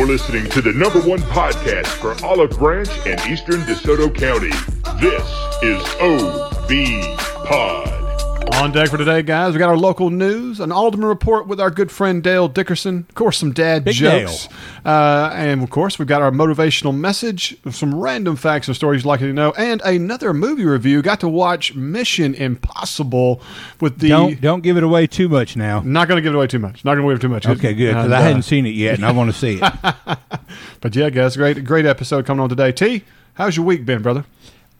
You're listening to the number one podcast for Olive Branch and Eastern DeSoto County. This is OB Pod. On deck for today, guys, we got our local news, an Alderman report with our good friend Dale Dickerson, of course, some dad Big jokes, uh, and of course, we've got our motivational message, some random facts and stories you'd like to know, and another movie review. Got to watch Mission Impossible with the. Don't don't give it away too much now. Not going to give it away too much. Not going to give it away too much. Okay, good. Because And, I uh, hadn't seen it yet, and I want to see it. But yeah, guys, great, great episode coming on today. T, how's your week been, brother?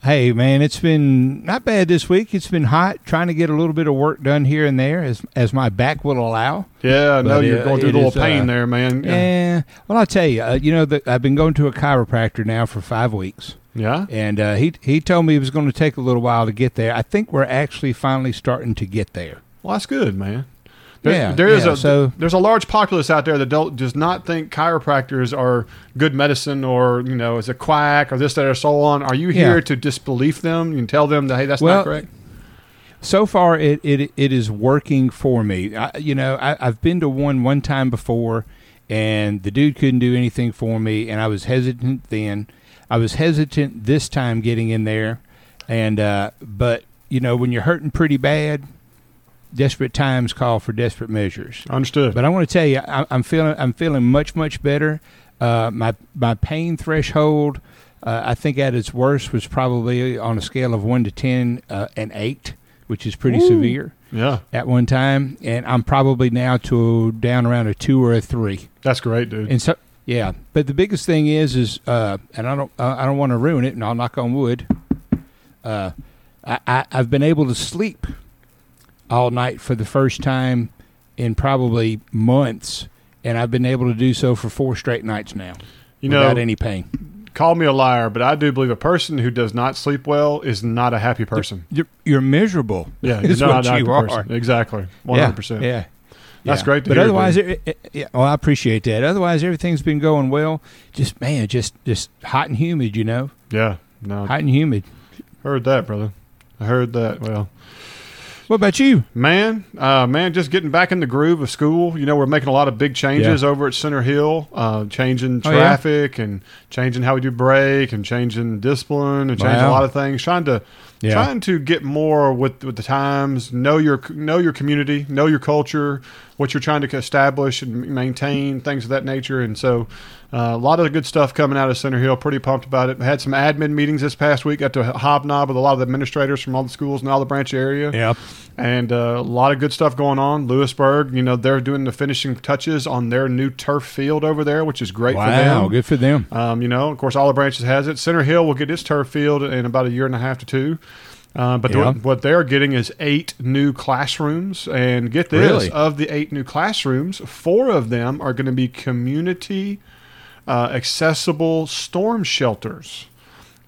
Hey, man, it's been not bad this week. It's been hot, trying to get a little bit of work done here and there as as my back will allow. Yeah, I know But, you're uh, going through a little is, pain uh, there, man. Yeah. Well, I'll tell you, uh, you know, that I've been going to a chiropractor now for five weeks. Yeah. And uh, he he told me it was going to take a little while to get there. I think we're actually finally starting to get there. Well, that's good, man. There, Yeah, there is yeah, a so- there's a large populace out there that don't does not think chiropractors are good medicine or you know is a quack or this that or so on. Are you here Yeah. to disbelieve them and tell them that hey that's Well, not correct? so far it, it it is working for me I, you know I, i've been to one one time before and the dude couldn't do anything for me and i was hesitant then i was hesitant this time getting in there and uh but you know when you're hurting pretty bad desperate times call for desperate measures Understood. but I want to tell you, I, I'm feeling I'm feeling much much better. Uh, my my pain threshold, uh, I think at its worst was probably on a scale of one to ten, uh, an eight, which is pretty severe yeah, at one time, and I'm probably now to down around a two or a three. that's great, dude. And so yeah, but the biggest thing is is uh, and I don't uh, I don't want to ruin it, and I'll knock on wood. Uh, I, I I've been able to sleep all night for the first time in probably months, and I've been able to do so for four straight nights now You know, without any pain. call me a liar, but I do believe a person who does not sleep well is not a happy person. You're, you're miserable. Yeah, is you're not a happy you are. person. Exactly, Yeah, hundred percent. Yeah. That's Yeah. great to but hear, otherwise, it, yeah, well, I appreciate that. Otherwise, everything's been going well. Just man, just just hot and humid, you know, Yeah, no, hot and humid. heard that, brother. I heard that. Well, What about you? Man, uh, man, just getting back in the groove of school. You know, we're making a lot of big changes over at Center Hill, uh, changing Oh, yeah? traffic and changing how we do break and changing discipline and changing a lot of things. Trying to Yeah. trying to get more with with the times. Know your know your community, know your culture, what you're trying to establish and maintain, things of that nature. And so, uh, a lot of good stuff coming out of Center Hill. Pretty pumped about it. Had some admin meetings this past week. Got to hobnob with a lot of the administrators from all the schools in Olive Branch area Yeah. and uh, a lot of good stuff going on. Lewisburg, you know, they're doing the finishing touches on their new turf field over there, which is great for Wow, them. good for them. Um, you know, of course, all the Branches has it. Center Hill will get its turf field in about a year and a half to two. Uh, but Yeah. what, what they're getting is eight new classrooms, and get this: Really? of the eight new classrooms, four of them are going to be community uh, accessible storm shelters.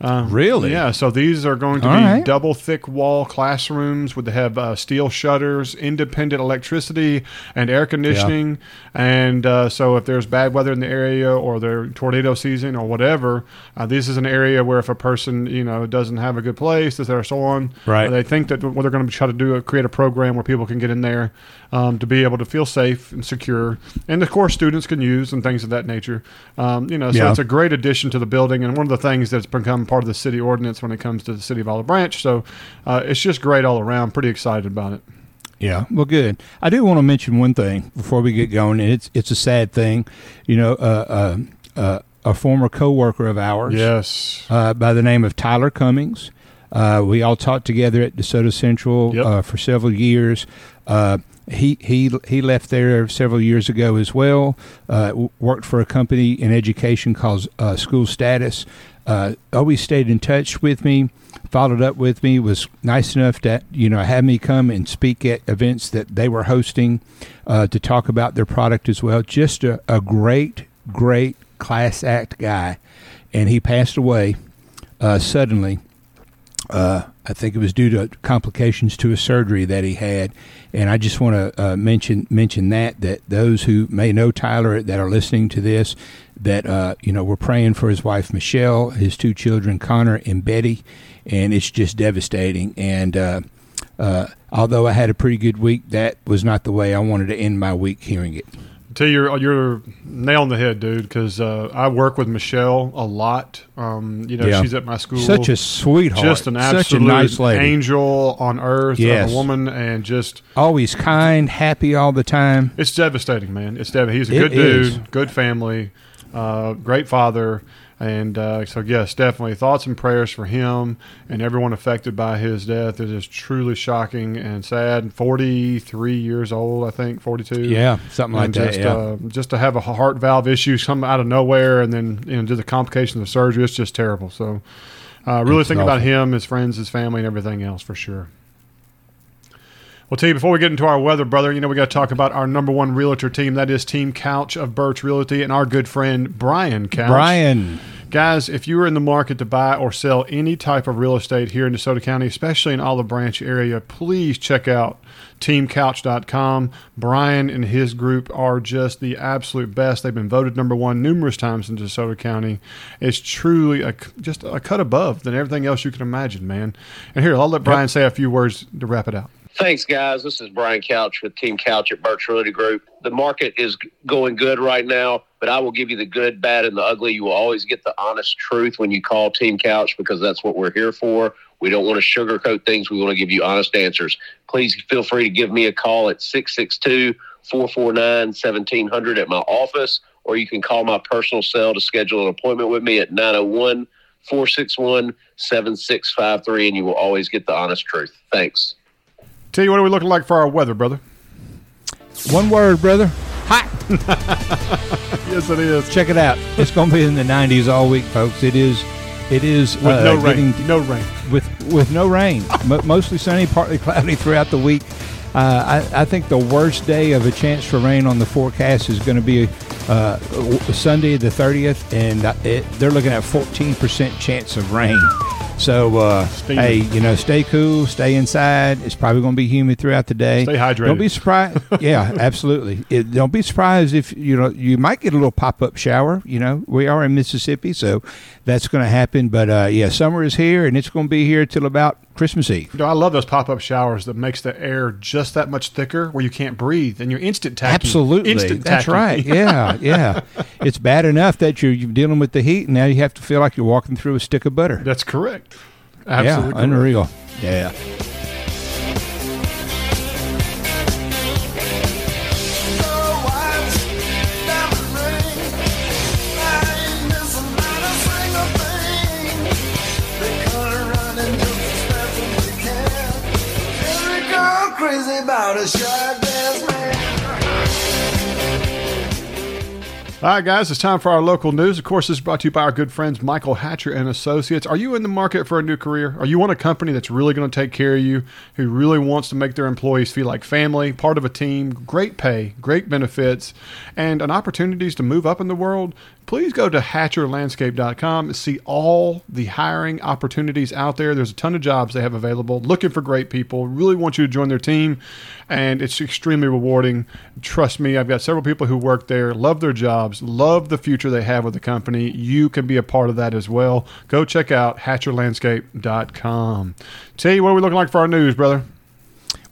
Uh, Really? Yeah. So these are going to All be right. double thick wall classrooms with have uh, steel shutters, independent electricity, and air conditioning. And uh, so if there's bad weather in the area or their tornado season or whatever, uh, this is an area where if a person you know doesn't have a good place, that or so on, Right. uh, they think that what they're going to try to do is create a program where people can get in there um, to be able to feel safe and secure, and of course students can use and things of that nature. Um, you know, so Yeah. it's a great addition to the building, and one of the things that's become part of the city ordinance when it comes to the city of Olive Branch. So uh, it's just great all around. Pretty excited about it. Yeah, well, good. I do want to mention one thing before we get going, and it's it's a sad thing. You know, uh, uh, uh, a former coworker of ours, Yes. uh, by the name of Tyler Cummings. Uh, we all taught together at DeSoto Central Yep. uh, for several years. Uh, he he he left there several years ago as well. Uh, worked for a company in education called uh, School Status. Uh, always stayed in touch with me, followed up with me. Was nice enough that you know have me come and speak at events that they were hosting uh, to talk about their product as well. Just a, a great great class act guy, and he passed away uh, suddenly. Uh, I think it was due to complications to a surgery that he had, and I just want to uh, mention mention that that those who may know Tyler that are listening to this, that uh, you know we're praying for his wife Michelle, his two children Connor and Betty, and it's just devastating. And uh, uh, although I had a pretty good week, that was not the way I wanted to end my week hearing it. Tell you, you're you're nail on the head, dude. Because uh, I work with Michelle a lot. Um, you know, Yeah. she's at my school. Such a sweetheart. just an Such a absolute nice lady. angel on earth Yes. a woman, and just Always kind, happy all the time. it's devastating, man. It's devastating. He's a It good is. dude, good family, uh, great father, and uh, so yes, definitely thoughts and prayers for him and everyone affected by his death. It is truly shocking and sad. Forty three years old, I think, forty two. Yeah, something like that. just, Yeah. uh, just to have a heart valve issue come out of nowhere, and then you know, do the complications of surgery. It's just terrible. So, uh, really It's think about him, his friends, his family, and everything else for sure. Well, T, before we get into our weather, brother, you know we got to talk about our number one realtor team. That is Team Couch of Birch Realty, and our good friend Brian Couch. Brian. Guys, if you are in the market to buy or sell any type of real estate here in DeSoto County, especially in Olive Branch area, please check out teamcouch.com. Brian and his group are just the absolute best. They've been voted number one numerous times in DeSoto County. It's truly a, just a cut above than everything else you can imagine, man. And here, I'll let Brian say a few words to wrap it out. Thanks, guys. This is Brian Couch with Team Couch at Birch Realty Group. The market is going good right now, but I will give you the good, bad, and the ugly. You will always get the honest truth when you call Team Couch because that's what we're here for. We don't want to sugarcoat things. We want to give you honest answers. Please feel free to give me a call at 662 449 1700 at my office, or you can call my personal cell to schedule an appointment with me at 901 461 7653, and you will always get the honest truth. Thanks. T, what are we looking like for our weather, brother? One word, brother. Hot. Yes, it is. Check it out. It's going to be in the 90s all week, folks. It is. It is With uh, no rain. getting- No rain. with with no rain, Mo mostly sunny, partly cloudy throughout the week. Uh, I, I think the worst day of a chance for rain on the forecast is going to be uh, w- Sunday the 30th, and uh, it, they're looking at 14% chance of rain. So, uh, hey, you know, stay cool, stay inside. It's probably going to be humid throughout the day. Stay hydrated. Don't be surprised. yeah, absolutely. It, don't be surprised if you know you might get a little pop up shower. You know, we are in Mississippi, so that's going to happen. But uh, yeah, summer is here, and it's going to be here till about Christmas Eve. I love those pop up showers that makes the air just that much thicker where you can't breathe and you're instant tacky. Absolutely, Instant that's tacky. right. Yeah, yeah. it's bad enough that you're, you're dealing with the heat, and now you have to feel like you're walking through a stick of butter. That's correct. yeah, correct. unreal. Yeah. About a shark man. All right, guys, it's time for our local news. Of course, this is brought to you by our good friends Michael Hatcher and Associates. Are you in the market for a new career? Are you want a company that's really going to take care of you, who really wants to make their employees feel like family, part of a team, great pay, great benefits, and an opportunities to move up in the world? Please go to hatcherlandscape.com and see all the hiring opportunities out there. There's a ton of jobs they have available, looking for great people, really want you to join their team, and it's extremely rewarding. Trust me, I've got several people who work there, love their jobs, love the future they have with the company. You can be a part of that as well. Go check out hatcherlandscape.com. Tell you what we're we looking like for our news, brother?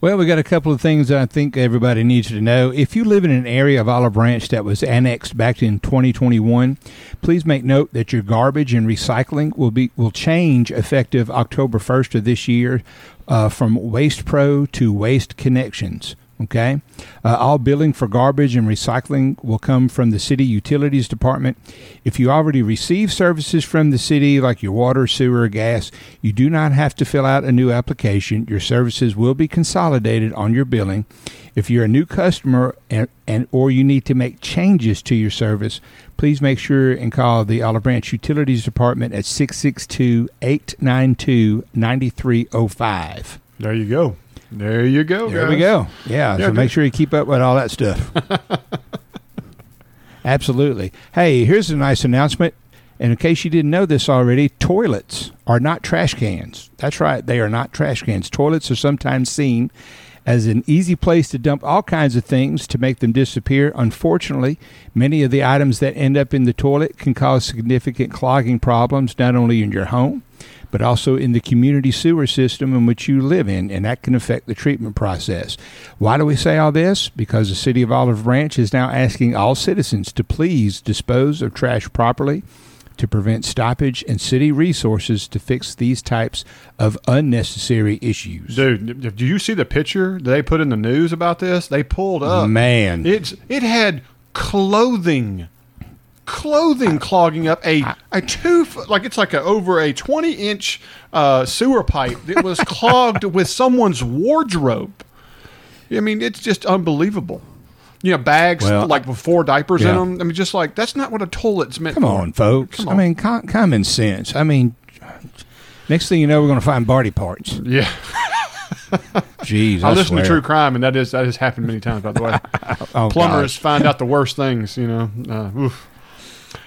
Well, we got a couple of things I think everybody needs to know. If you live in an area of Olive Branch that was annexed back in 2021, please make note that your garbage and recycling will be will change effective October 1st of this year uh, from Waste Pro to Waste Connections. Okay, uh, all billing for garbage and recycling will come from the city utilities department. If you already receive services from the city, like your water, sewer, gas, you do not have to fill out a new application. Your services will be consolidated on your billing. If you're a new customer and, and or you need to make changes to your service, please make sure and call the Olive Branch Utilities Department at 662-892-9305. There you go. There you go. There guys. we go. Yeah, Yeah, so make sure you keep up with all that stuff. Absolutely. Hey, here's a nice announcement. And in case you didn't know this already, toilets are not trash cans. That's right, they are not trash cans. Toilets are sometimes seen as an easy place to dump all kinds of things to make them disappear. Unfortunately, many of the items that end up in the toilet can cause significant clogging problems not only in your home, but also in the community sewer system in which you live in, and that can affect the treatment process. Why do we say all this? Because the city of Olive Branch is now asking all citizens to please dispose of trash properly to prevent stoppage and city resources to fix these types of unnecessary issues. Dude, do you see the picture they put in the news about this? They pulled up. Man. It's it had clothing clothing clogging up a a two foot like it's like a over a 20 inch uh, sewer pipe that was clogged with someone's wardrobe i mean it's just unbelievable you know bags Well, like with four diapers in them i mean just like that's not what a toilet's meant Come on, folks. Come I mean, com- common sense. I mean, next thing you know, we're going to find body parts. yeah Jeez, i, I, listen to true crime and that is that has happened many times by the way Oh, plumbers find out the worst things, you know. Uh, oof.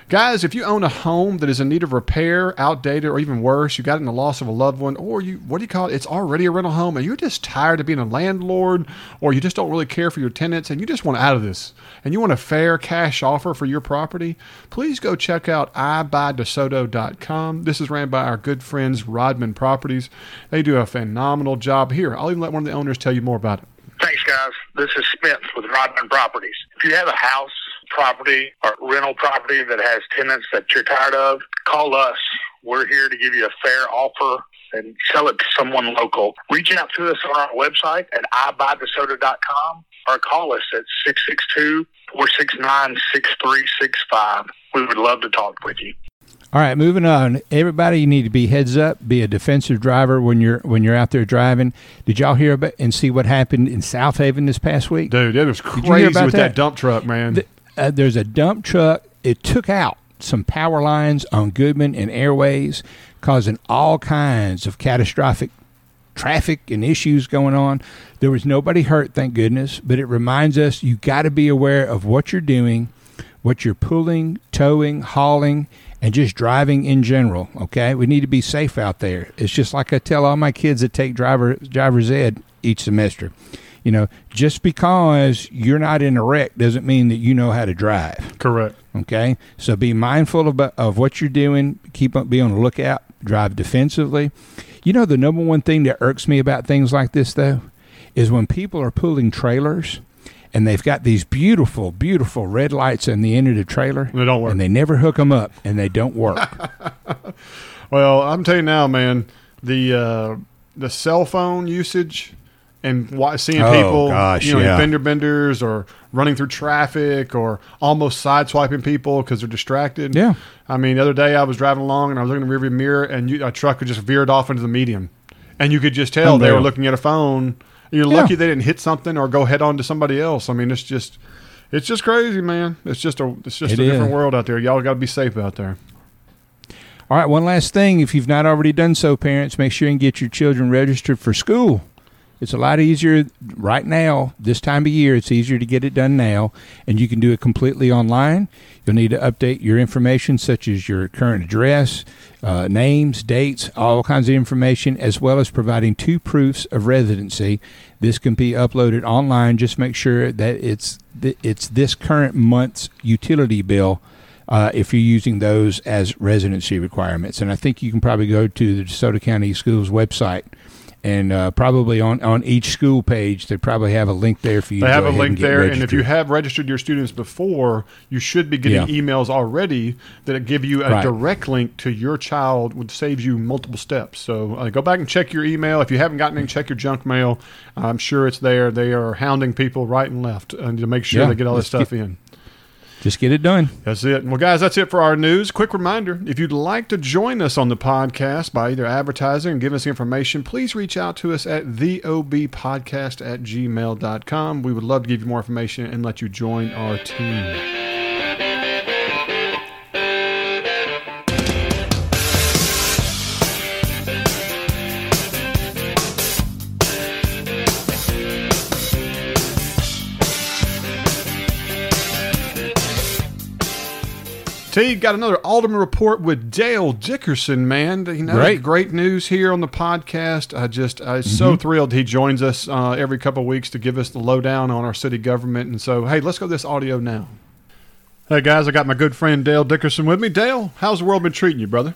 Guys, if you own a home that is in need of repair, outdated, or even worse, you got in the loss of a loved one, or you, what do you call it? It's already a rental home, and you're just tired of being a landlord, or you just don't really care for your tenants, and you just want out of this, and you want a fair cash offer for your property, please go check out iBuyDeSoto.com. This is ran by our good friends Rodman Properties. They do a phenomenal job here. I'll even let one of the owners tell you more about it. Thanks, guys. This is Smith with Rodman Properties. If you have a house, property, or rental property that has tenants that you're tired of, call us. We're here to give you a fair offer and sell it to someone local. Reach out to us on our website at iBuyDeSoto.com or call us at 662-469-6365. We would love to talk with you. All right, moving on. Everybody, you need to be heads up. Be a defensive driver when you're when you're out there driving. Did y'all hear about and see what happened in Southaven this past week? Dude, it was crazy with that? that? dump truck, man. Th- uh, there's a dump truck. It took out some power lines on Goodman and Airways, causing all kinds of catastrophic traffic and issues going on. There was nobody hurt, thank goodness, but it reminds us you got to be aware of what you're doing, what you're pulling, towing, hauling, and just driving in general. Okay, we need to be safe out there. It's just like I tell all my kids that take driver driver's ed each semester. You know, just because you're not in a wreck doesn't mean that you know how to drive. Correct. Okay, so be mindful of, of what you're doing. Keep up, be on the lookout. Drive defensively. You know, the number one thing that irks me about things like this, though, is when people are pulling trailers and they've got these beautiful, beautiful red lights on the end of the trailer. They don't work. And they never hook them up and they don't work. Well, I'm telling you now, man, the uh, the cell phone usage and seeing Oh, people, gosh, you know, yeah. fender benders or running through traffic or almost sideswiping people because they're distracted. Yeah. I mean, the other day I was driving along and I was looking in the rearview mirror and you, a truck had just veered off into the median, and you could just tell they were looking at a phone. You're Yeah. lucky they didn't hit something or go head on to somebody else. I mean, it's just. It's just crazy, man. It's just a it's just It a different world out there. Y'all got to be safe out there. All right, one last thing. If you've not already done so, parents, make sure and get your children registered for school. It's a lot easier right now, this time of year. It's easier to get it done now, and you can do it completely online. You'll need to update your information, such as your current address, uh, names, dates, all kinds of information, as well as providing two proofs of residency. This can be uploaded online. Just make sure that it's th- it's this current month's utility bill uh, if you're using those as residency requirements. And I think you can probably go to the DeSoto County Schools website and uh, probably on, on each school page, they probably have a link there for you They to have a link and get there, and if you have registered your students before, you should be getting Yeah. emails already that give you a Right. direct link to your child, which saves you multiple steps. So uh, go back and check your email. If you haven't gotten any, check your junk mail. I'm sure it's there. They are hounding people right and left uh, to make sure Yeah, they get all this let's stuff in. Just get it done. That's it. Well, guys, that's it for our news. Quick reminder if you'd like to join us on the podcast by either advertising and giving us information, please reach out to us at theobpodcast at gmail.com. We would love to give you more information and let you join our team. T got another Alderman report with Dale Dickerson, man. You know, Great. great news here on the podcast. I just I'm Mm-hmm. so thrilled he joins us uh, every couple of weeks to give us the lowdown on our city government. And so, hey, let's go this audio now. Hey guys, I got my good friend Dale Dickerson with me. Dale, how's the world been treating you, brother?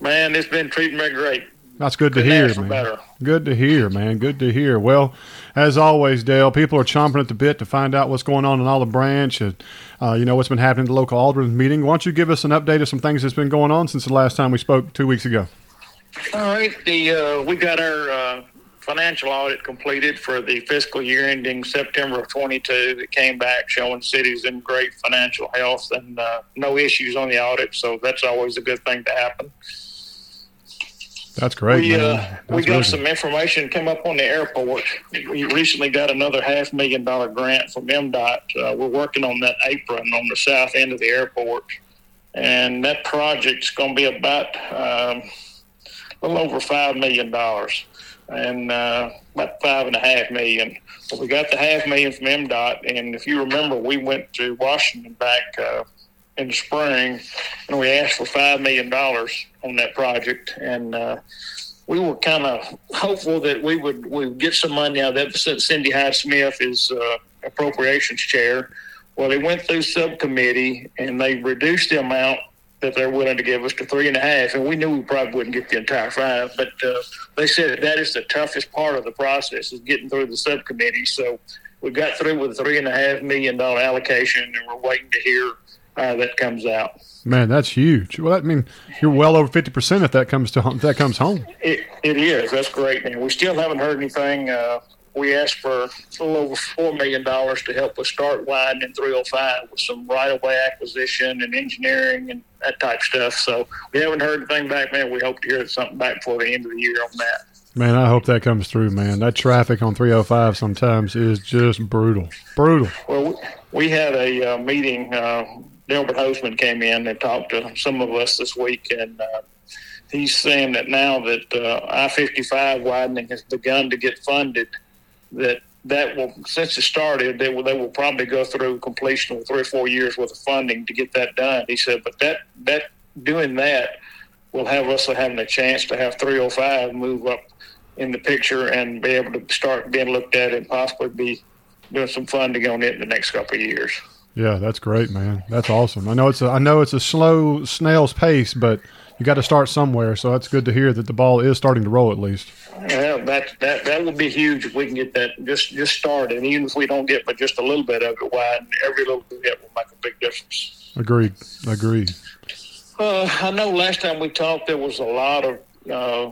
Man, it's been treating me great. That's good to hear, man. better. Good to hear, man. Good to hear. Well, as always, Dale, people are chomping at the bit to find out what's going on in Olive Branch and, uh, you know, what's been happening at the local Alderman meeting. Why don't you give us an update of some things that's been going on since the last time we spoke two weeks ago? All right, the uh, we got our uh, financial audit completed for the fiscal year ending September of 22. That came back showing cities in great financial health and uh, no issues on the audit. So that's always a good thing to happen. That's great, we uh, That's we got really some information come up on the airport. We recently got another half million dollar grant from MDOT. Uh, we're working on that apron on the south end of the airport, and that project's going to be about um, a little over five million dollars, and uh, about five and a half million. But we got the half million from MDOT, and if you remember, we went to Washington back. In the spring, and we asked for five million dollars on that project, and uh, we were kind of hopeful that we would we would get some money out of that. Since Cindy Hyde Smith is uh, appropriations chair, well, they went through subcommittee and they reduced the amount that they're willing to give us to three and a half, and we knew we probably wouldn't get the entire five, but uh, they said that is the toughest part of the process is getting through the subcommittee. So we got through with a three and a half million dollar allocation, and we're waiting to hear how that comes out. Man, that's huge. Well, that mean you're well over fifty percent if that comes to if that comes home. It, it is. That's great. And we still haven't heard anything. Uh, we asked for a little over $4 million to help us start widening 305 with some right of way acquisition and engineering and that type of stuff. So we haven't heard anything back, man. We hope to hear something back before the end of the year on that. Man, I hope that comes through, man. That traffic on 305 sometimes is just brutal. Brutal. Well, we- we had a uh, meeting. Uh, Delbert Hosemann came in and talked to some of us this week, and uh, he's saying that now that uh, I-55 widening has begun to get funded, that that will since it started, they will they will probably go through completion of three or four years worth of funding to get that done. He said, but that that doing that will have us having a chance to have 305 move up in the picture and be able to start being looked at and possibly be doing some funding on it in the next couple of years. Yeah, that's great, man. That's awesome. I know it's a I know it's a slow snail's pace, but you got to start somewhere. So that's good to hear that the ball is starting to roll at least. Yeah, that that that would be huge if we can get that just just started. And even if we don't get but just a little bit of it wide, every little bit will make a big difference. Agreed. Agreed. Uh, I know last time we talked, there was a lot of uh,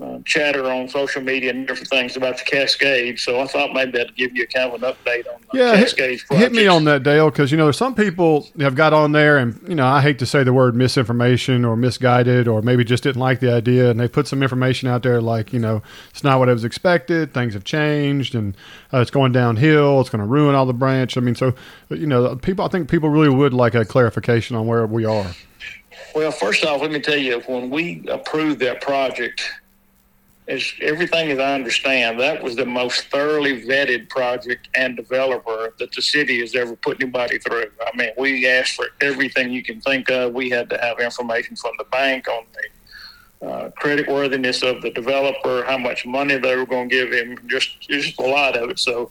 uh, chatter on social media and different things about the Cascade. So I thought maybe I'd give you kind of an update on the Yeah, hit, hit me on that, Dale, because you know there's some people have got on there, and you know I hate to say the word misinformation or misguided, or maybe just didn't like the idea, and they put some information out there like you know it's not what I was expected, things have changed, and uh, it's going downhill, it's going to ruin Olive Branch. I mean, so you know people, I think people really would like a clarification on where we are. Well, first off, let me tell you, when we approved that project, as everything as I understand, that was the most thoroughly vetted project and developer that the city has ever put anybody through. I mean, we asked for everything you can think of. We had to have information from the bank on the uh, credit worthiness of the developer, how much money they were going to give him, just just a lot of it. So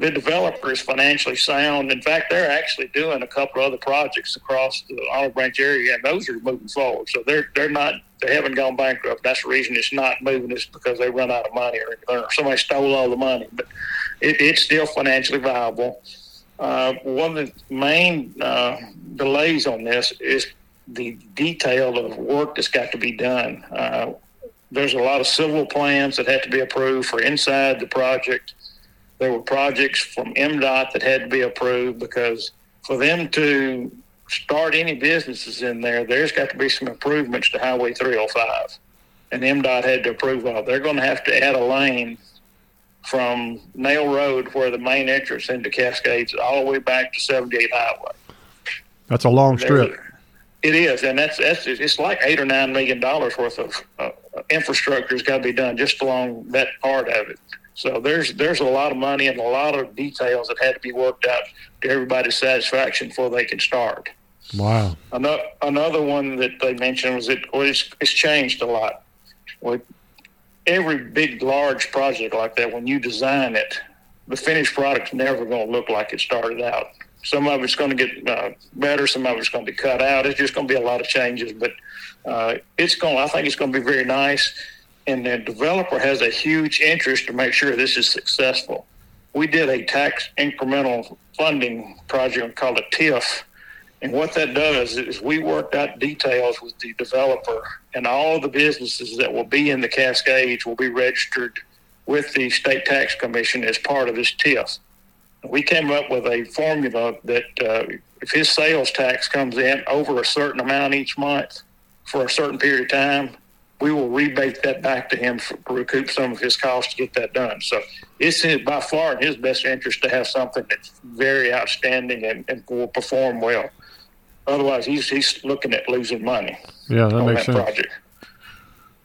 the developer is financially sound. In fact, they're actually doing a couple other projects across the Olive Branch area, and those are moving forward. So they're they're not they haven't gone bankrupt. That's the reason it's not moving is because they run out of money or, or somebody stole all the money. But it, it's still financially viable. Uh, one of the main uh, delays on this is the detail of work that's got to be done. Uh, there's a lot of civil plans that have to be approved for inside the project there were projects from MDOT that had to be approved because for them to start any businesses in there, there's got to be some improvements to Highway 305. And MDOT had to approve of. They're going to have to add a lane from Nail Road, where the main entrance into Cascades, all the way back to 78 Highway. That's a long strip. There's- It is, and that's that's it's like eight or nine million dollars worth of uh, infrastructure has got to be done just along that part of it. So there's there's a lot of money and a lot of details that had to be worked out to everybody's satisfaction before they can start. Wow. Another another one that they mentioned was it well, it's, it's changed a lot. Well, every big large project like that, when you design it, the finished product's never going to look like it started out. some of it's going to get uh, better, some of it's going to be cut out. It's just going to be a lot of changes, but uh, it's going. I think it's going to be very nice, and the developer has a huge interest to make sure this is successful. We did a tax incremental funding project called a TIF, and what that does is we worked out details with the developer, and all the businesses that will be in the Cascades will be registered with the state tax commission as part of this TIF. We came up with a formula that uh, if his sales tax comes in over a certain amount each month for a certain period of time, we will rebate that back to him for, recoup some of his costs to get that done. So it's by far in his best interest to have something that's very outstanding and, and will perform well. Otherwise, he's he's looking at losing money Yeah, that on makes that sense. project.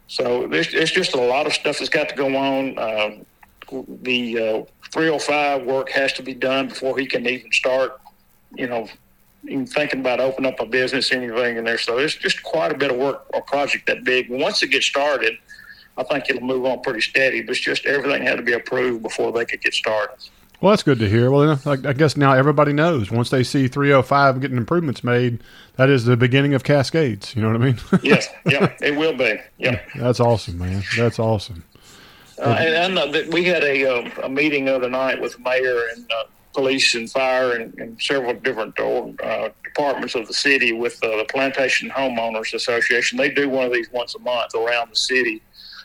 So there's, it's just a lot of stuff that's got to go on. Um, the uh, 305 work has to be done before he can even start, you know, even thinking about opening up a business, anything in there. So it's just quite a bit of work, a project that big. Once it gets started, I think it'll move on pretty steady, but it's just everything had to be approved before they could get started. Well, that's good to hear. Well, I, guess now everybody knows once they see 305 getting improvements made, that is the beginning of Cascades. You know what I mean? Yes, yeah, it will be. Yeah. that's awesome, man. That's awesome. Uh, and know that we had a, uh, a meeting the other night with the mayor and uh, police and fire and, and several different uh, departments of the city with uh, the Plantation Homeowners Association. They do one of these once a month around the city.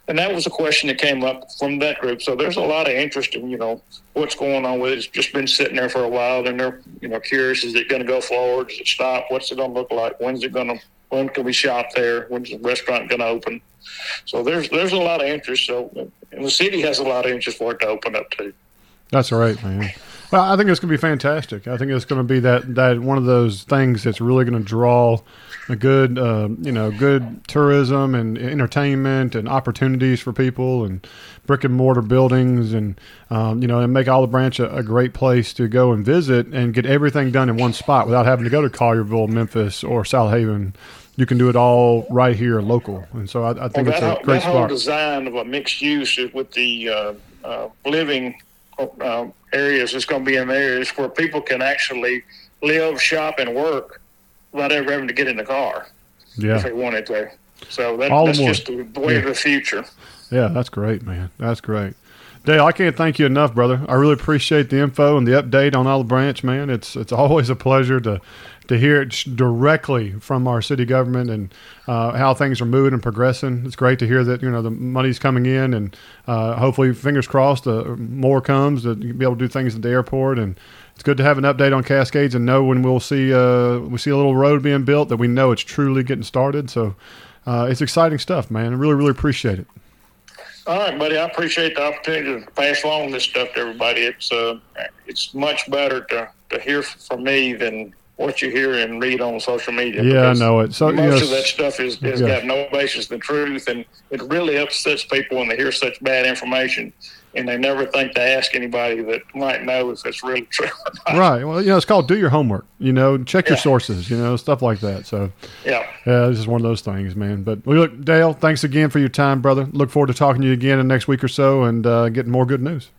And that was a question that came up from that group. So there's a lot of interest in, you know, what's going on with it. It's just been sitting there for a while. And they're, you know, curious, is it going to go forward? Does it stop? What's it going to look like? When's it going to, when can we shop there? When's the restaurant going to open? So there's there's a lot of interest. So and the city has a lot of interest for it to open up too. That's all right, man. Well, I think it's going to be fantastic. I think it's going to be that that one of those things that's really going to draw a good, uh, you know, good tourism and entertainment and opportunities for people and brick and mortar buildings and um, you know and make Olive Branch a, a great place to go and visit and get everything done in one spot without having to go to Collierville, Memphis, or Southaven. You can do it all right here, local, and so I, I think Well, it's a great that whole design of a mixed use with the uh, uh, living uh, areas is going to be in areas where people can actually live, shop, and work without ever having to get in the car yeah. if they wanted to. So that, All that's more. just the way of the future. Yeah, that's great, man. That's great. Dale, I can't thank you enough, brother. I really appreciate the info and the update on Olive Branch, man. It's it's always a pleasure to to hear it directly from our city government and uh, how things are moving and progressing. It's great to hear that you know the money's coming in, and uh, hopefully, fingers crossed, uh, more comes to be able to do things at the airport. And it's good to have an update on Cascades and know when we'll see uh, we see a little road being built that we know it's truly getting started. So uh, it's exciting stuff, man. I really really appreciate it. All right, buddy. I appreciate the opportunity to pass along this stuff to everybody. It's uh, it's much better to, to hear from me than what you hear and read on social media. Yeah, I know it. So you most know, of that stuff is, has yeah. got no basis in truth, and it really upsets people when they hear such bad information, and they never think to ask anybody that might know if it's really true. Or not. right. Well, you know, it's called do your homework. You know, check your Yeah. sources. You know, stuff like that. So Yeah. yeah, this is one of those things, man. But well, look, Dale, thanks again for your time, brother. Look forward to talking to you again in the next week or so and uh, getting more good news.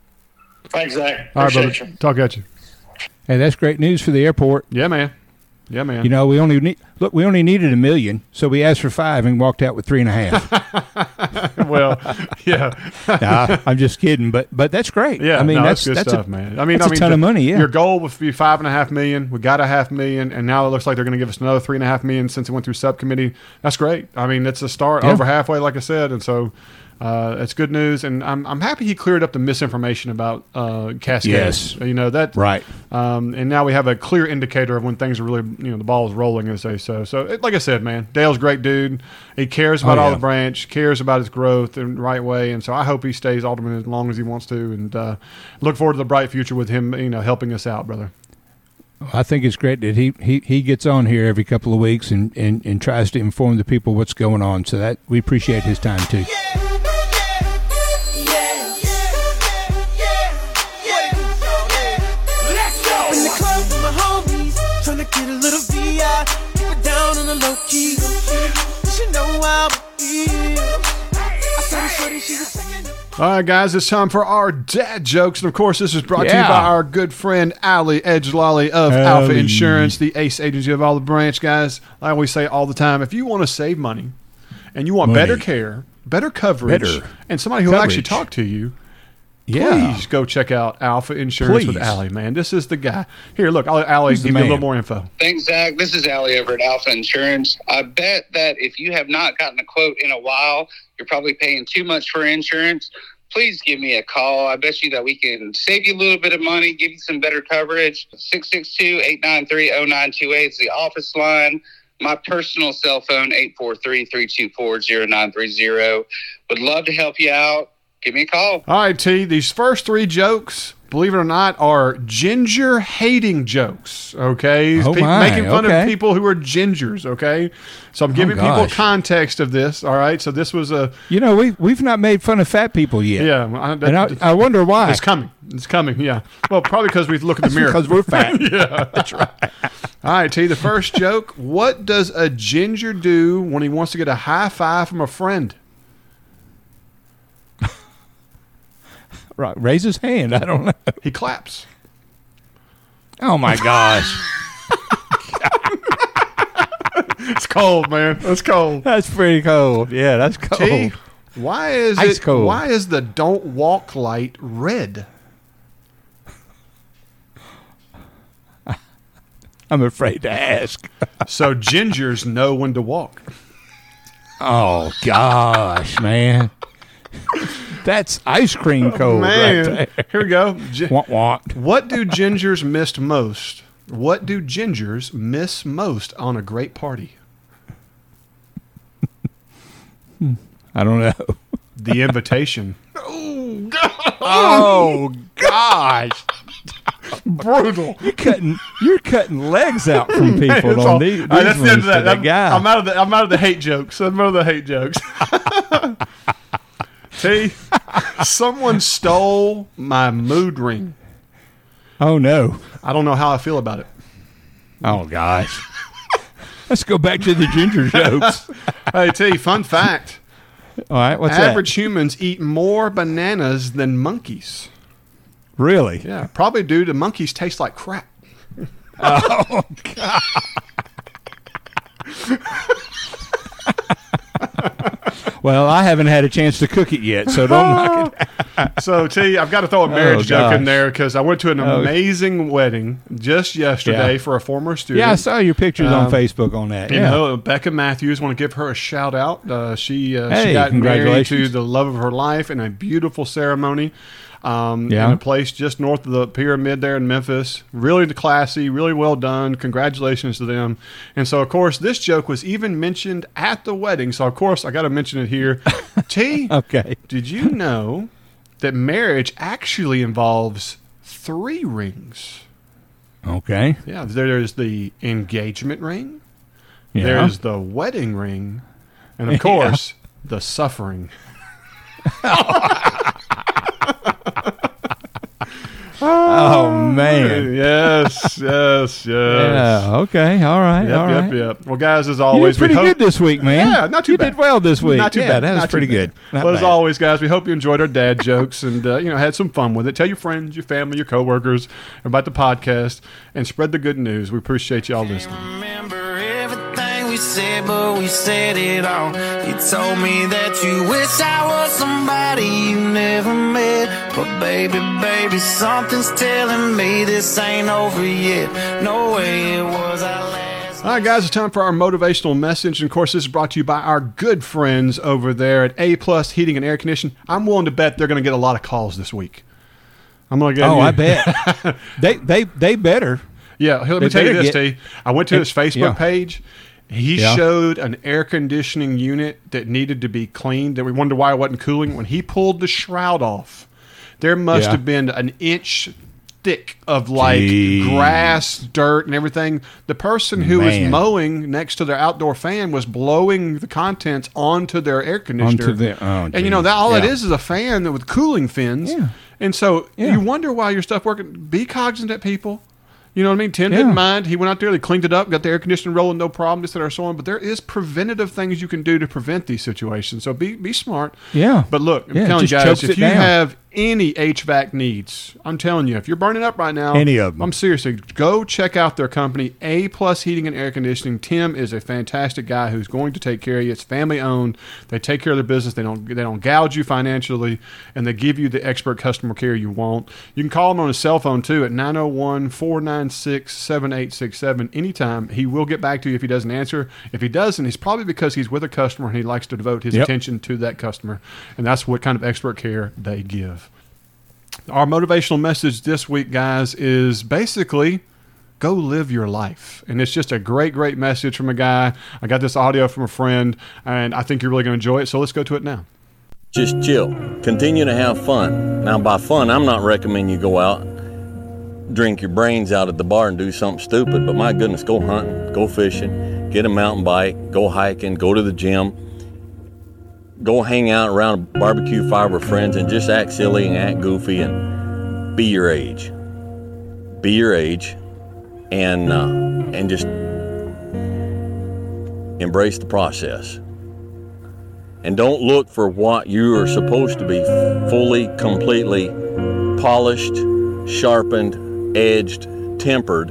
Thanks, Zach. All right, brother. you. Talk at you. Hey, that's great news for the airport. Yeah, man. Yeah, man. You know, we only need look. We only needed a million, so we asked for five and walked out with three and a half. well, yeah, nah, I'm just kidding, but but that's great. yeah. I mean no, that's good that's stuff, a, man. I mean, that's I a mean, ton the- of money. Yeah, Your goal would be five and a half million. We got a half million, and now it looks like they're going to give us another three and a half million since it went through subcommittee. That's great. I mean, it's a start Yeah. over halfway, like I said, and so uh, it's good news. And I'm, I'm happy he cleared up the misinformation about uh, Cascades. Yes. you know that right. Um, and now we have a clear indicator of when things are really, you know, the ball is rolling, as they say. So, it, like I said, man, Dale's a great dude. He cares about Oh, yeah. Olive Branch, cares about his growth in the right way, and so I hope he stays alderman as long as he wants to, and uh, look forward to the bright future with him, you know, helping us out, brother. I think it's great that he, he, he gets on here every couple of weeks and, and, and tries to inform the people what's going on. So that we appreciate his time too. In it down the low key. She know how I feel. I saw she was. All right, guys, it's time for our dad jokes. And of course, this is brought to you by our good friend Ali Ejlali of Alfa Insurance, the ace agency of Olive Branch, guys. I always say all the time if you want to save money and you want Money. better care, better coverage, Better and somebody who will actually talk to you, Yeah. please go check out Alfa Insurance with Please. Ali, man. This is the guy. Here, look, I'll, Ali, He's give me a little more info. Thanks, Zach. This is Allie over at Alfa Insurance. I bet that if you have not gotten a quote in a while, you're probably paying too much for insurance. Please give me a call. I bet you that we can save you a little bit of money, give you some better coverage. 662 893 0928 is the office line. My personal cell phone, 843 324 0930. Would love to help you out. Give me a call. All right, T. These first three jokes, believe it or not, are ginger hating jokes. Okay, Oh, Pe- my, making fun okay. of people who are gingers. Okay, so I'm giving oh, people context of this. All right, so this was a You know, we we've not made fun of fat people yet. yeah. I, that- And I, I wonder why. it's coming. It's coming. Yeah. Well, probably because we look in the mirror. because we're fat. yeah, that's right. All right, T. The first joke. What does a ginger do when he wants to get a high five from a friend? Right. Raise his hand. I don't know. He claps. Oh my gosh. It's cold, man. It's cold. that's pretty cold. Yeah, that's cold. T, why is Ice it? cold. Why is the don't walk light red? I'm afraid to ask. So gingers know when to walk. Oh gosh, man. That's ice cream oh, cold right there. here we go. Gi- Want want. what do gingers miss most? What do gingers miss most on a great party? Hmm. I don't know. The invitation. Oh, oh gosh. Brutal. You're cutting you're cutting legs out from people It's on all- these, all right, that's the end of that. I'm. I'm out of the. I'm out of the hate jokes. I'm out of the hate jokes. T, someone stole my mood ring. oh no. I don't know how I feel about it. Oh gosh. Let's go back to the ginger jokes. Hey T, fun fact. All right, what's Average humans eat more bananas than monkeys. that? Really? Yeah, probably due to monkeys taste like crap. Oh, Well, I haven't had a chance to cook it yet, so don't knock it. So T, I've got to throw a marriage Oh, joke in there because I went to an Oh. amazing wedding just yesterday Yeah. for a former student. Yeah, I saw your pictures Um, on Facebook on that. You Yeah. know, Becca Matthews. Want to give her a shout out. Uh, she uh, she Hey, got married to the love of her life in a beautiful ceremony. Um, Yeah. in a place just north of the pyramid there in Memphis. Really classy, really well done. Congratulations to them. And so, of course, this joke was even mentioned at the wedding. So, of course, I got to mention it here. T, Okay. did you know that marriage actually involves three rings? Okay. Yeah, there's the engagement ring. Yeah. There's the wedding ring, and of course, the suffering. oh man. Yes, yes, yes. Yeah. Okay. All right. Yep, all yep, yep. Well, guys, as You always, did pretty we hope. good this week, man. Yeah, not too you bad. did well this week. Not too yeah, bad. That was Not too pretty bad. good. Not well, as bad. always, guys, we hope you enjoyed our dad jokes and uh, you know had some fun with it. Tell your friends, your family, your coworkers about the podcast, and spread the good news. We appreciate y'all listening. remember everything we said, but we said it all. You told me that you wish I was somebody you never met. But baby, baby, something's telling me this ain't over yet. No way it was our last. All right, guys, it's time for our motivational message. And of course, this is brought to you by our good friends over there at A Plus Heating and Air Conditioning. I'm willing to bet they're going to get a lot of calls this week. I'm going to get Oh, you. I bet they they they better. Yeah, here, let me They tell you this, get- T. I went to his Facebook Yeah. page. He Yeah. showed an air conditioning unit that needed to be cleaned. That we wondered why it wasn't cooling. When he pulled the shroud off, there must Yeah. have been an inch thick of like Jeez. grass, dirt, and everything. The person who was mowing next to their outdoor fan was blowing the contents onto their air conditioner. The- oh, and you know that all it Yeah. is is a fan with cooling fins. Yeah. And so Yeah. you wonder why your stuff working. Be cognizant, people. You know what I mean? Tim Yeah. didn't mind. He went out there, they cleaned it up, got the air conditioning rolling, no problem, just that or so on. But there is preventative things you can do to prevent these situations. So be be smart. Yeah. But look, I'm Yeah, telling you guys, if you down. have any HVAC needs, I'm telling you, if you're burning up right now, Any of them, I'm seriously go check out their company, A Plus Heating and Air Conditioning. Tim is a fantastic guy who's going to take care of you. It's family owned. They take care of their business. They don't they don't gouge you financially, and they give you the expert customer care you want. You can call him on his cell phone too at 901-496-7867 anytime. He will get back to you if he doesn't answer. If he doesn't, it's probably because he's with a customer and he likes to devote his Yep. attention to that customer, and that's what kind of expert care they give. Our motivational message this week, guys, is basically go live your life. And it's just a great, great message from a guy. I got this audio from a friend, and I think you're really going to enjoy it. So let's go to it now. just chill. Continue to have fun. Now, by fun, I'm not recommending you go out, drink your brains out at the bar and do something stupid, but my goodness, go hunting, go fishing, get a mountain bike, go hiking, go to the gym, go hang out around a barbecue fire with friends and just act silly and act goofy and be your age. Be your age and, uh, and just embrace the process and don't look for what you are supposed to be fully, completely polished, sharpened, edged, tempered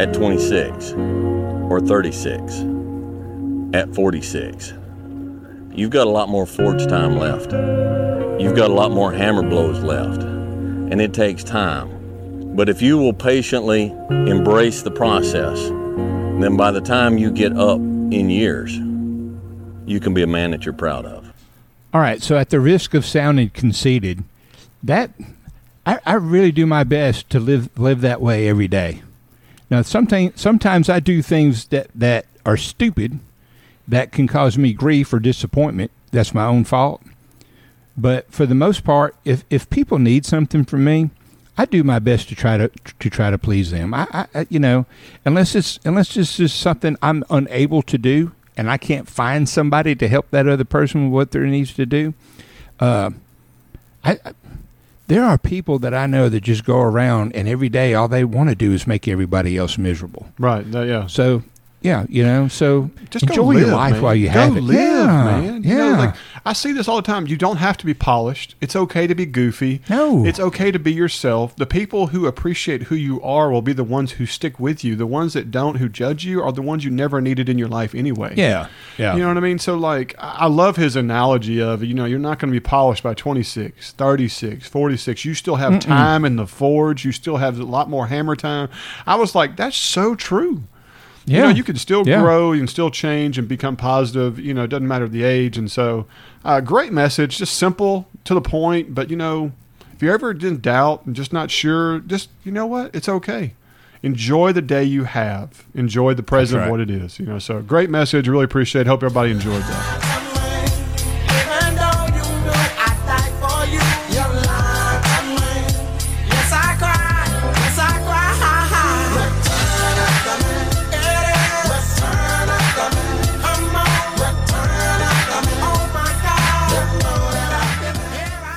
at 26 or 36, at 46. You've got a lot more forge time left. You've got a lot more hammer blows left, and it takes time. But if you will patiently embrace the process, then by the time you get up in years, you can be a man that you're proud of. All right. So, at the risk of sounding conceited, that I, I really do my best to live live that way every day. Now, sometimes sometimes I do things that that are stupid, that can cause me grief or disappointment. That's my own fault. But for the most part, if if people need something from me, I do my best to try to to try to please them. I, I you know, unless it's unless it's just something I'm unable to do, and I can't find somebody to help that other person with what there needs to do. Uh, I, I there are people that I know that just go around and every day all they want to do is make everybody else miserable. Right. yeah. So yeah, you know, so Just enjoy live, your life man. while you go have it. live, yeah, man. You Yeah, know, like I see this all the time. You don't have to be polished. It's okay to be goofy. No. It's okay to be yourself. The people who appreciate who you are will be the ones who stick with you. The ones that don't, who judge you, are the ones you never needed in your life anyway. yeah, yeah. You know what I mean? So, like, I I love his analogy of, you know, you're not going to be polished by 26, 36, 46. You still have time in the forge. You still have a lot more hammer time. I was like, that's so true. You know, Yeah. you can still Yeah. grow, you can still change and become positive. You know, it doesn't matter the age. And so, uh, great message, just simple, to the point. But, you know, if you're ever in doubt and just not sure, just, you know what? It's okay. Enjoy the day you have. Enjoy the present right. of what it is. You know, so great message. Really appreciate it. Hope everybody enjoyed that.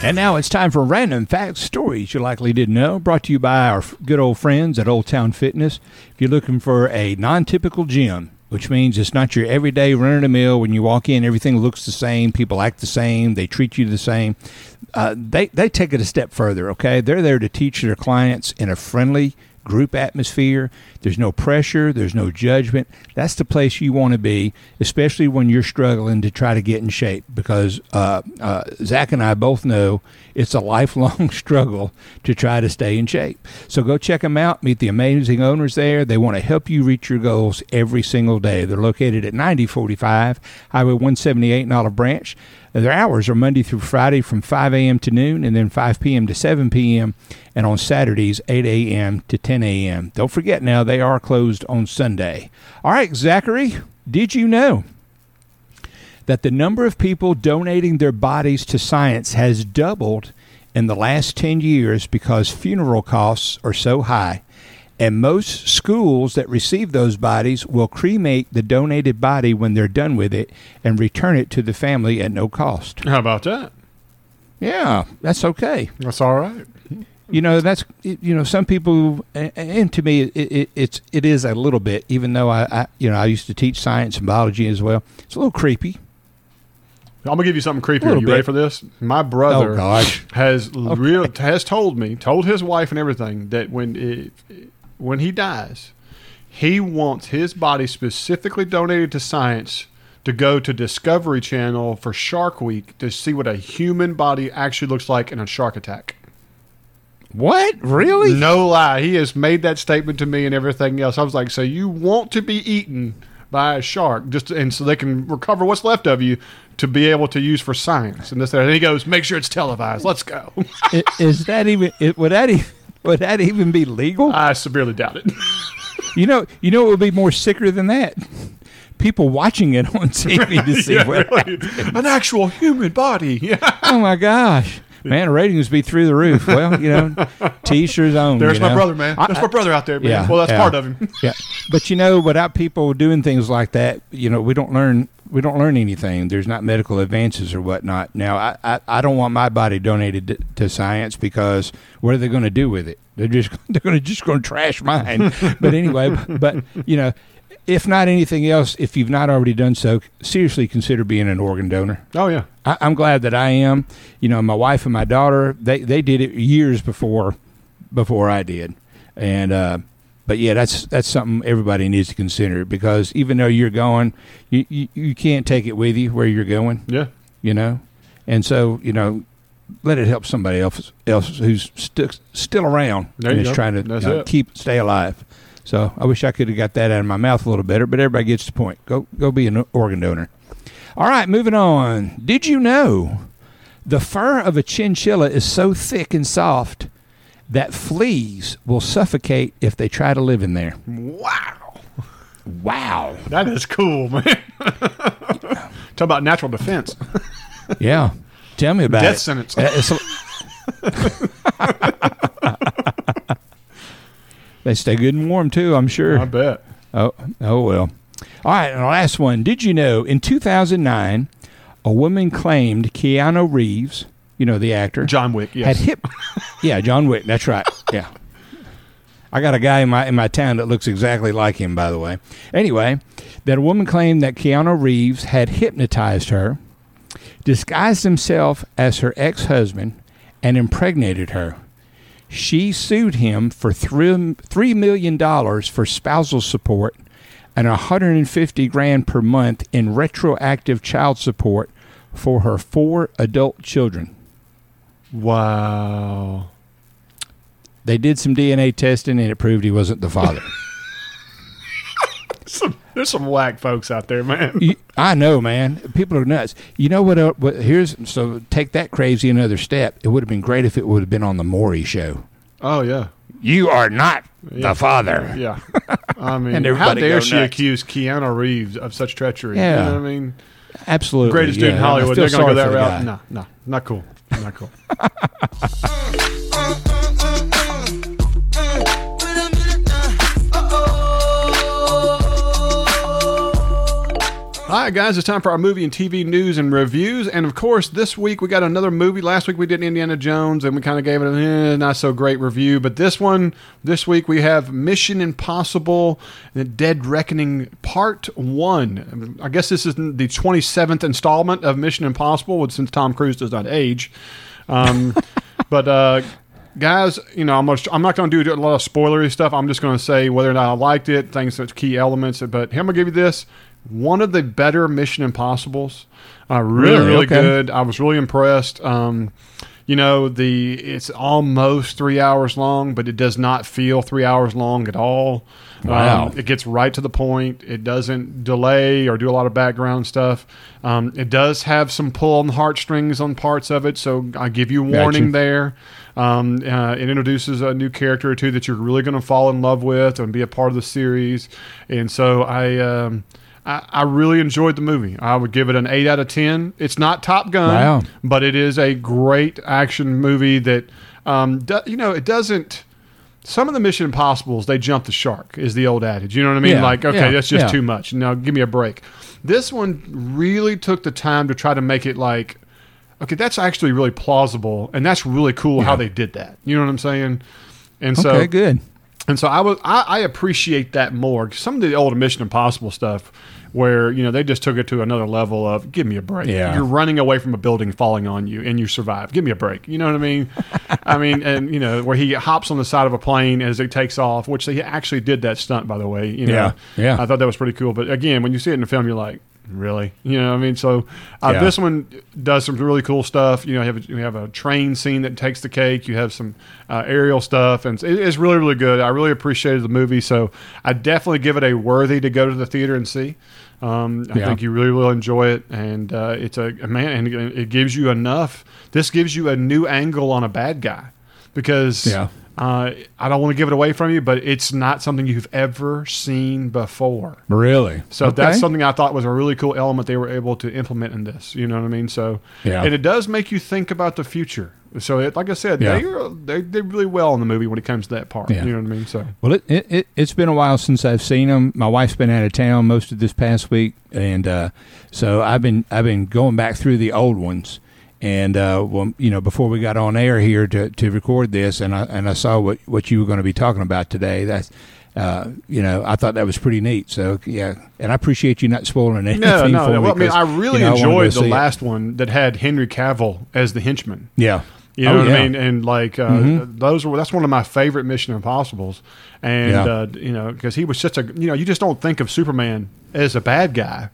And now it's time for random facts, stories you likely didn't know. Brought to you by our good old friends at Old Town Fitness. If you're looking for a non-typical gym, which means it's not your everyday run of the mill. When you walk in, everything looks the same. People act the same. They treat you the same. Uh, they they take it a step further. Okay, they're there to teach their clients in a friendly group atmosphere. There's no pressure, there's no judgment. That's the place you want to be, especially when you're struggling to try to get in shape because uh, uh, Zach and I both know it's a lifelong struggle to try to stay in shape. So go check them out, meet the amazing owners there. They want to help you reach your goals every single day. They're located at 9045 Highway 178 in Olive Branch. Their hours are Monday through Friday from 5 a.m. to noon and then 5 p.m. to 7 p.m. and on Saturdays 8 a.m. to 10 a.m. Don't forget now they are closed on Sunday. All right, Zachary, did you know that the number of people donating their bodies to science has doubled in the last 10 years because funeral costs are so high? And most schools that receive those bodies will cremate the donated body when they're done with it and return it to the family at no cost. How about that? Yeah, that's okay. That's all right. you know that's you know some people and- to me it, it, it's it is a little bit even though I, I you know I used to teach science and biology as well it's a little creepy I'm gonna give you something creepy. Little You ready for this? My brother Oh, has real has told me, told his wife and everything that when it, when he dies, he wants his body specifically donated to science to go to Discovery Channel for Shark Week to see what a human body actually looks like in a shark attack. what really No lie, he has made that statement to me and everything else. I was like, so you want to be eaten by a shark just and so they can recover what's left of you to be able to use for science and this that. And he goes, make sure it's televised. Let's go. Is that even it, would that even would that even be legal I severely doubt it. you know you know it would be more sicker than that people watching it on TV to see Yeah, what really. An actual human body. Yeah. oh my gosh man ratings would be through the roof well you know t shirts own There's you my brother, man. I- my brother out there, man. Yeah, well, that's yeah. part of him. yeah but you know without people doing things like that you know we don't learn we don't learn anything. There's not medical advances or whatnot. Now i i, I don't want my body donated to, to science because what are they going to do with it? They're just they're going to just going to trash mine. But anyway but you know if not anything else if you've not already done so seriously consider being an organ donor. Oh yeah. I, I'm glad that I am. You know, my wife and my daughter they they did it years before before I did, and uh, but yeah, that's that's something everybody needs to consider because even though you're going, you, you you can't take it with you where you're going. Yeah. You know, and so you know. Let it help somebody else, else who's st- still around There and is go. trying to you know, keep stay alive. So I wish I could have got that out of my mouth a little better, but everybody gets the point. Go go be an organ donor. All right, moving on. Did you know the fur of a chinchilla is so thick and soft that fleas will suffocate if they try to live in there? Wow. Wow. That is cool, man. Talk about natural defense. Yeah. Tell me about Death it. sentence. Uh, they stay good and warm too, I'm sure. I bet. Oh, oh well. All right, and the last one. Did you know in 2009, a woman claimed Keanu Reeves, you know the actor, John Wick, yes. had hip. yeah, John Wick. That's right. Yeah. I got a guy in my in my town that looks exactly like him, by the way. Anyway, that a woman claimed that Keanu Reeves had hypnotized her, disguised himself as her ex-husband, and impregnated her. She sued him for three three million dollars for spousal support and 150 grand per month in retroactive child support for her four adult children. Wow. They did some DNA testing and it proved he wasn't the father. Some, there's some whack folks out there, man. You- I know, man. People are nuts. You know what? Uh, what here's so take that crazy another step. It would have been great if it would have been on the Maury show. Oh yeah. You are not Yeah. the father. Yeah. I mean, And how dare she nuts. accuse Keanu Reeves of such treachery? Yeah. You know what I mean? Absolutely. Greatest dude in Hollywood. They're going to go that route. guy. No, no, not cool. Not All right, guys, it's time for our movie and TV news and reviews. And of course, this week we got another movie. Last week we did Indiana Jones, and we kind of gave it a eh, not so great review. But this one, this week we have Mission Impossible: The Dead Reckoning Part One. I guess this is the twenty seventh installment of Mission Impossible, since Tom Cruise does not age. Um, but uh, guys, you know, I'm, gonna, I'm not going to do a lot of spoilery stuff. I'm just going to say whether or not I liked it, things that's key elements. But here I'm going to give you this one of the better Mission Impossibles. Uh, really, Really? really Okay. good. I was really impressed. Um, you know, the it's almost three hours long, but it does not feel three hours long at all. Wow. Um, it gets right to the point. It doesn't delay or do a lot of background stuff. Um, it does have some pull on the heartstrings on parts of it, so I give you warning there. Um, uh, it introduces a new character or two that you're really going to fall in love with and be a part of the series. And so I, um, I, I really enjoyed the movie. I would give it an eight out of ten. It's not Top Gun, Wow. but it is a great action movie that, um, do, you know, it doesn't. Some of the Mission Impossibles, they jump the shark, is the old adage. You know what I mean? Yeah, like, okay, yeah, that's just yeah. too much. Now, give me a break. This one really took the time to try to make it like okay, that's actually really plausible, and that's really cool how they did that. You know what I'm saying? And so okay, good. and so I was I, I appreciate that more. Some of the old Mission Impossible stuff, where you know they just took it to another level of give me a break. Yeah. You're running away from a building falling on you, and you survive. Give me a break. You know what I mean? I mean, and you know where he hops on the side of a plane as it takes off, which he actually did that stunt by the way. You know, Yeah, yeah. I thought that was pretty cool. But again, when you see it in the film, you're like. Really, you know, what I mean, so uh, Yeah. this one does some really cool stuff. You know, you have a, you have a train scene that takes the cake. You have some uh, aerial stuff, and it- it's really really good. I really appreciated the movie, so I definitely give it a worthy to go to the theater and see. Um, I Yeah. think you really will enjoy it, and uh, it's a, a man, and it gives you enough. This gives you a new angle on a bad guy because Yeah. Uh, I don't want to give it away from you, but it's not something you've ever seen before. Really? So Okay. that's something I thought was a really cool element they were able to implement in this. You know what I mean? So Yeah. and it does make you think about the future. So it, like I said, Yeah. they are, they did really well in the movie when it comes to that part. Yeah. You know what I mean? So Well, it, it, it it's been a while since I've seen them. My wife's been out of town most of this past week, and uh, so I've been I've been going back through the old ones. And uh, well, you know, before we got on air here to, to record this, and I and I saw what, what you were going to be talking about today. That's uh, you know, I thought that was pretty neat. So yeah, and I appreciate you not spoiling anything no, no, for no. me. Well, I mean, I really you know, enjoyed the see it. last one that had Henry Cavill as the henchman. Yeah, You know Oh, what yeah. I mean? And like uh, Mhm. those were that's one of my favorite Mission Impossibles. And Yeah. uh, you know because he was such a you know you just don't think of Superman as a bad guy.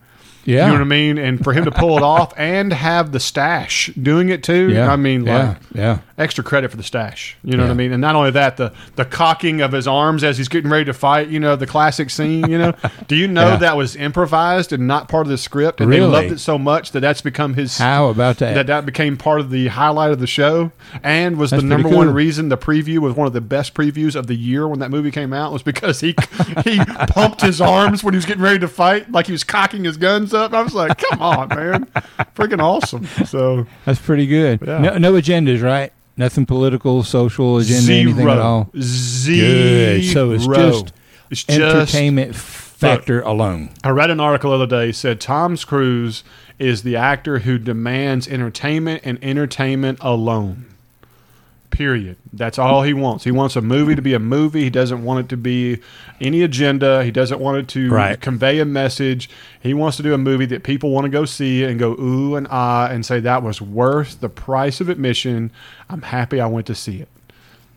Yeah. You know what I mean? And for him to pull it off and have the stash doing it too. Yeah. I mean, Yeah. like Yeah. extra credit for the stash. You know what I mean? And not only that, the the cocking of his arms as he's getting ready to fight. You know, the classic scene. You know, do you know Yeah. that was improvised and not part of the script? And they Really? loved it so much that that's become his. How about that? That that became part of the highlight of the show, and was That's the number one reason the preview was one of the best previews of the year when that movie came out was because he he pumped his arms when he was getting ready to fight, like he was cocking his guns up. I was like, come on, man, freaking awesome. So That's pretty good. Yeah. No, no agendas, right? Nothing political, social agenda, anything at all. Zero. Good. So it's just It's just- entertainment factor alone. I read an article the other day said Tom Cruise is the actor who demands entertainment and entertainment alone. Period. That's all he wants. He wants a movie to be a movie. He doesn't want it to be any agenda. He doesn't want it to Right. convey a message. He wants to do a movie that people want to go see and go ooh and ah and say that was worth the price of admission. I'm happy I went to see it.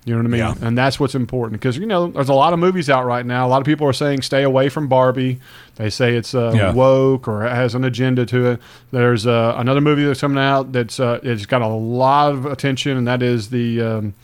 You know what I mean? Yeah. And that's what's important because you know there's a lot of movies out right now. A lot of people are saying stay away from Barbie. They say it's uh, Yeah. woke or has an agenda to it. There's uh, another movie that's coming out that's uh, it's got a lot of attention, and that is the um,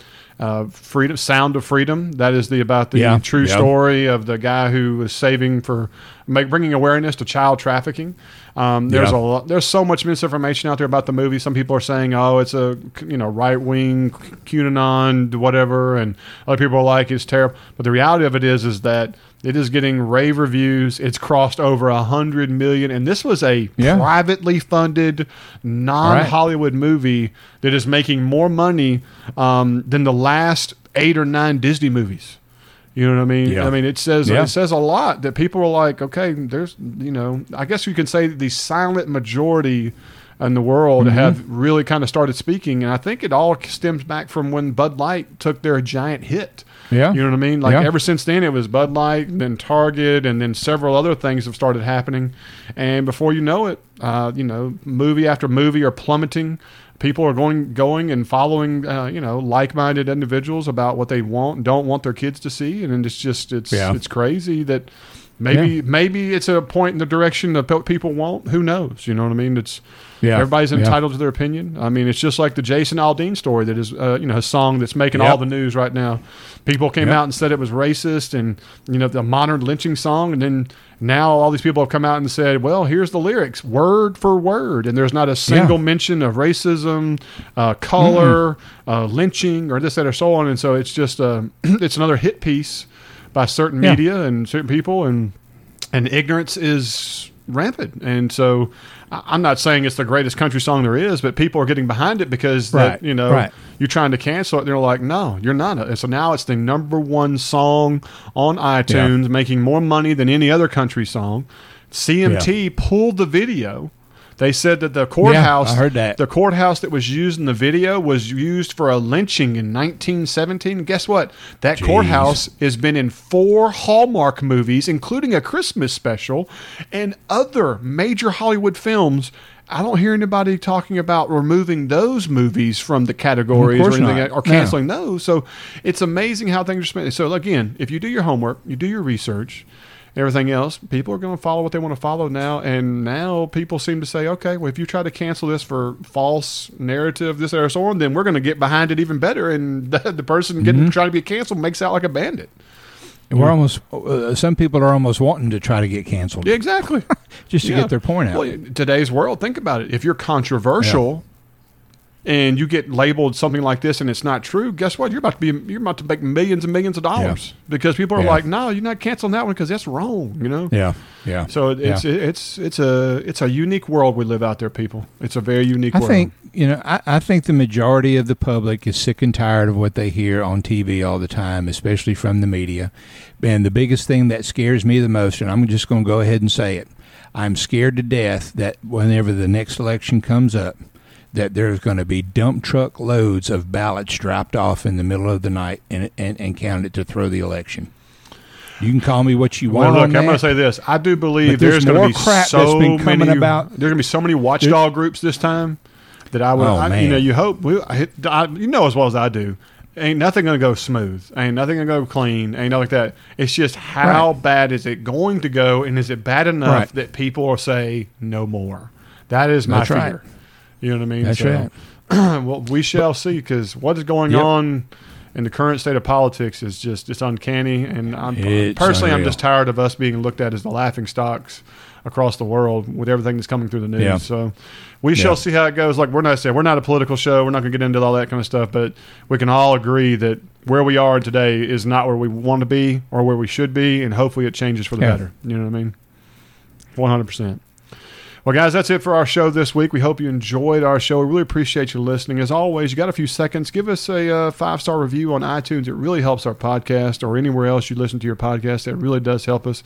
uh, freedom Sound of Freedom. That is the about the Yeah. true Yeah. story of the guy who was saving for make, bringing awareness to child trafficking. Um, there's Yeah. a lot, there's so much misinformation out there about the movie. Some people are saying, "Oh, it's a you know right wing QAnon whatever," and other people are like, "It's terrible." But the reality of it is, is that it is getting rave reviews. It's crossed over a hundred million, and this was a Yeah. privately funded, non Hollywood movie that is making more money um, than the last eight or nine Disney movies. You know what I mean? Yeah. I mean, it says Yeah. it says a lot that people are like, okay, there's, you know, I guess you can say the silent majority in the world Mm-hmm. have really kind of started speaking, and I think it all stems back from when Bud Light took their giant hit. Yeah. You know what I mean? Like Yeah. ever since then, it was Bud Light, and then Target, and then several other things have started happening. And before you know it, uh, you know, movie after movie are plummeting. People are going, going and following, uh, you know, like-minded individuals about what they want and don't want their kids to see, and then it's just, it's, Yeah. it's crazy that maybe, Yeah. maybe it's a point in the direction that people want. Who knows? You know what I mean? It's Yeah. everybody's Yeah. entitled to their opinion. I mean, it's just like the Jason Aldean story that is, uh, you know, a song that's making Yep. all the news right now. People came Yep. out and said it was racist and, you know, the modern lynching song. And then now all these people have come out and said, well, here's the lyrics word for word. And there's not a single mention of racism, uh, color, uh, lynching, or this, that, or so on. And so it's just, uh, it's another hit piece by certain Yeah. media and certain people. And, and ignorance is rampant. And so I'm not saying it's the greatest country song there is, but people are getting behind it because that, you know right. you're trying to cancel it. They're like, no, you're not. And so now it's the number one song on iTunes, making more money than any other country song. CMT pulled the video They said that the courthouse, I heard that. the courthouse that was used in the video was used for a lynching in 1917. Guess what? That Jeez. courthouse has been in four Hallmark movies, including a Christmas special and other major Hollywood films. I don't hear anybody talking about removing those movies from the categories or anything not. or No. canceling those. So it's amazing how things are spent. So again, if you do your homework, you do your research, everything else, people are going to follow what they want to follow now. And now people seem to say, okay, well, if you try to cancel this for false narrative, this or so on, then we're going to get behind it even better. And the, the person getting Mm-hmm. trying to be canceled makes out like a bandit. And we're almost. Uh, some people are almost wanting to try to get canceled Yeah, exactly. just to Yeah. get their point out. Well, today's world, think about it. If you're controversial and you get labeled something like this and it's not true, guess what? You're about to be you're about to make millions and millions of dollars because people are Yeah. like, "No, you're not canceling that one because that's wrong." You know. yeah, yeah. So it's Yeah. it's it's a it's a unique world we live out there, people. It's a very unique I world. think you know. I, I think the majority of the public is sick and tired of what they hear on TV all the time, especially from the media. And the biggest thing that scares me the most, and I'm just going to go ahead and say it, I'm scared to death that whenever the next election comes up, that there's going to be dump truck loads of ballots dropped off in the middle of the night and and, and counted to throw the election. You can call me what you Well, want. look, on I'm going to say this. I do believe there's there's, going more to be crap so that's been coming many, about. There's going to be so many watchdog groups this time that I would, Oh, I, you know, you hope, we, I, I, you know, as well as I do, ain't nothing going to go smooth. Ain't nothing going to go clean. Ain't nothing like that. It's just how Right. bad is it going to go, and is it bad enough Right. that people will say no more? That is my That's right. You know what I mean? That's right. well, we shall see because what is going Yep. on in the current state of politics is just it's uncanny. And I'm It's personally, I'm just tired of us being looked at as the laughing stocks across the world with everything that's coming through the news. Yeah. So we shall Yeah. see how it goes. Like we're not saying we're not a political show. We're not going to get into all that kind of stuff, but we can all agree that where we are today is not where we want to be or where we should be, and hopefully it changes for the Yeah. better. You know what I mean? One hundred percent. Well, guys, that's it for our show this week. We hope you enjoyed our show. We really appreciate you listening. As always, you got a few seconds, give us a uh, five star review on iTunes. It really helps our podcast or anywhere else you listen to your podcast. It really does help us.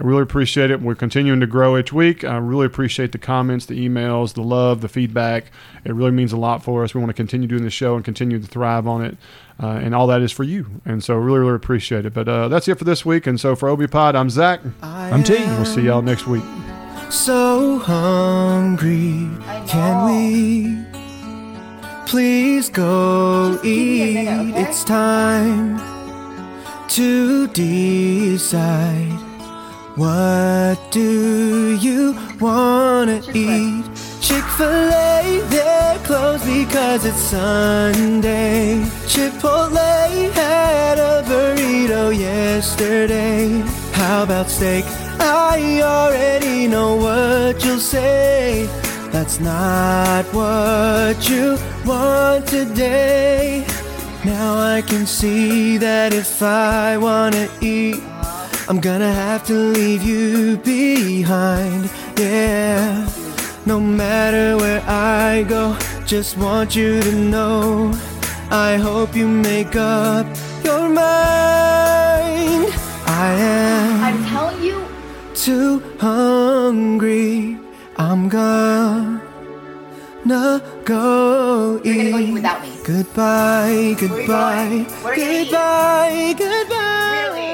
I really appreciate it. We're continuing to grow each week. I really appreciate the comments, the emails, the love, the feedback. It really means a lot for us. We want to continue doing the show and continue to thrive on it. Uh, and all that is for you. And so, really, really appreciate it. But uh, that's it for this week. And so, for OB Pod, I'm Zach. I'm T. We'll see y'all next week. So hungry, can we please go eat? It's time to decide. What do you wanna eat? Chick fil A, they're closed because it's Sunday. Chipotle had a burrito yesterday. How about steak? I already know what you'll say. That's not what you want today. Now I can see that if I wanna eat, I'm gonna have to leave you behind. Yeah. No matter where I go, just want you to know. I hope you make up your mind. I am I'm telling you, too hungry. I'm gonna go you're gonna go eat eat. without me. Goodbye, goodbye, eat. goodbye, goodbye. Really?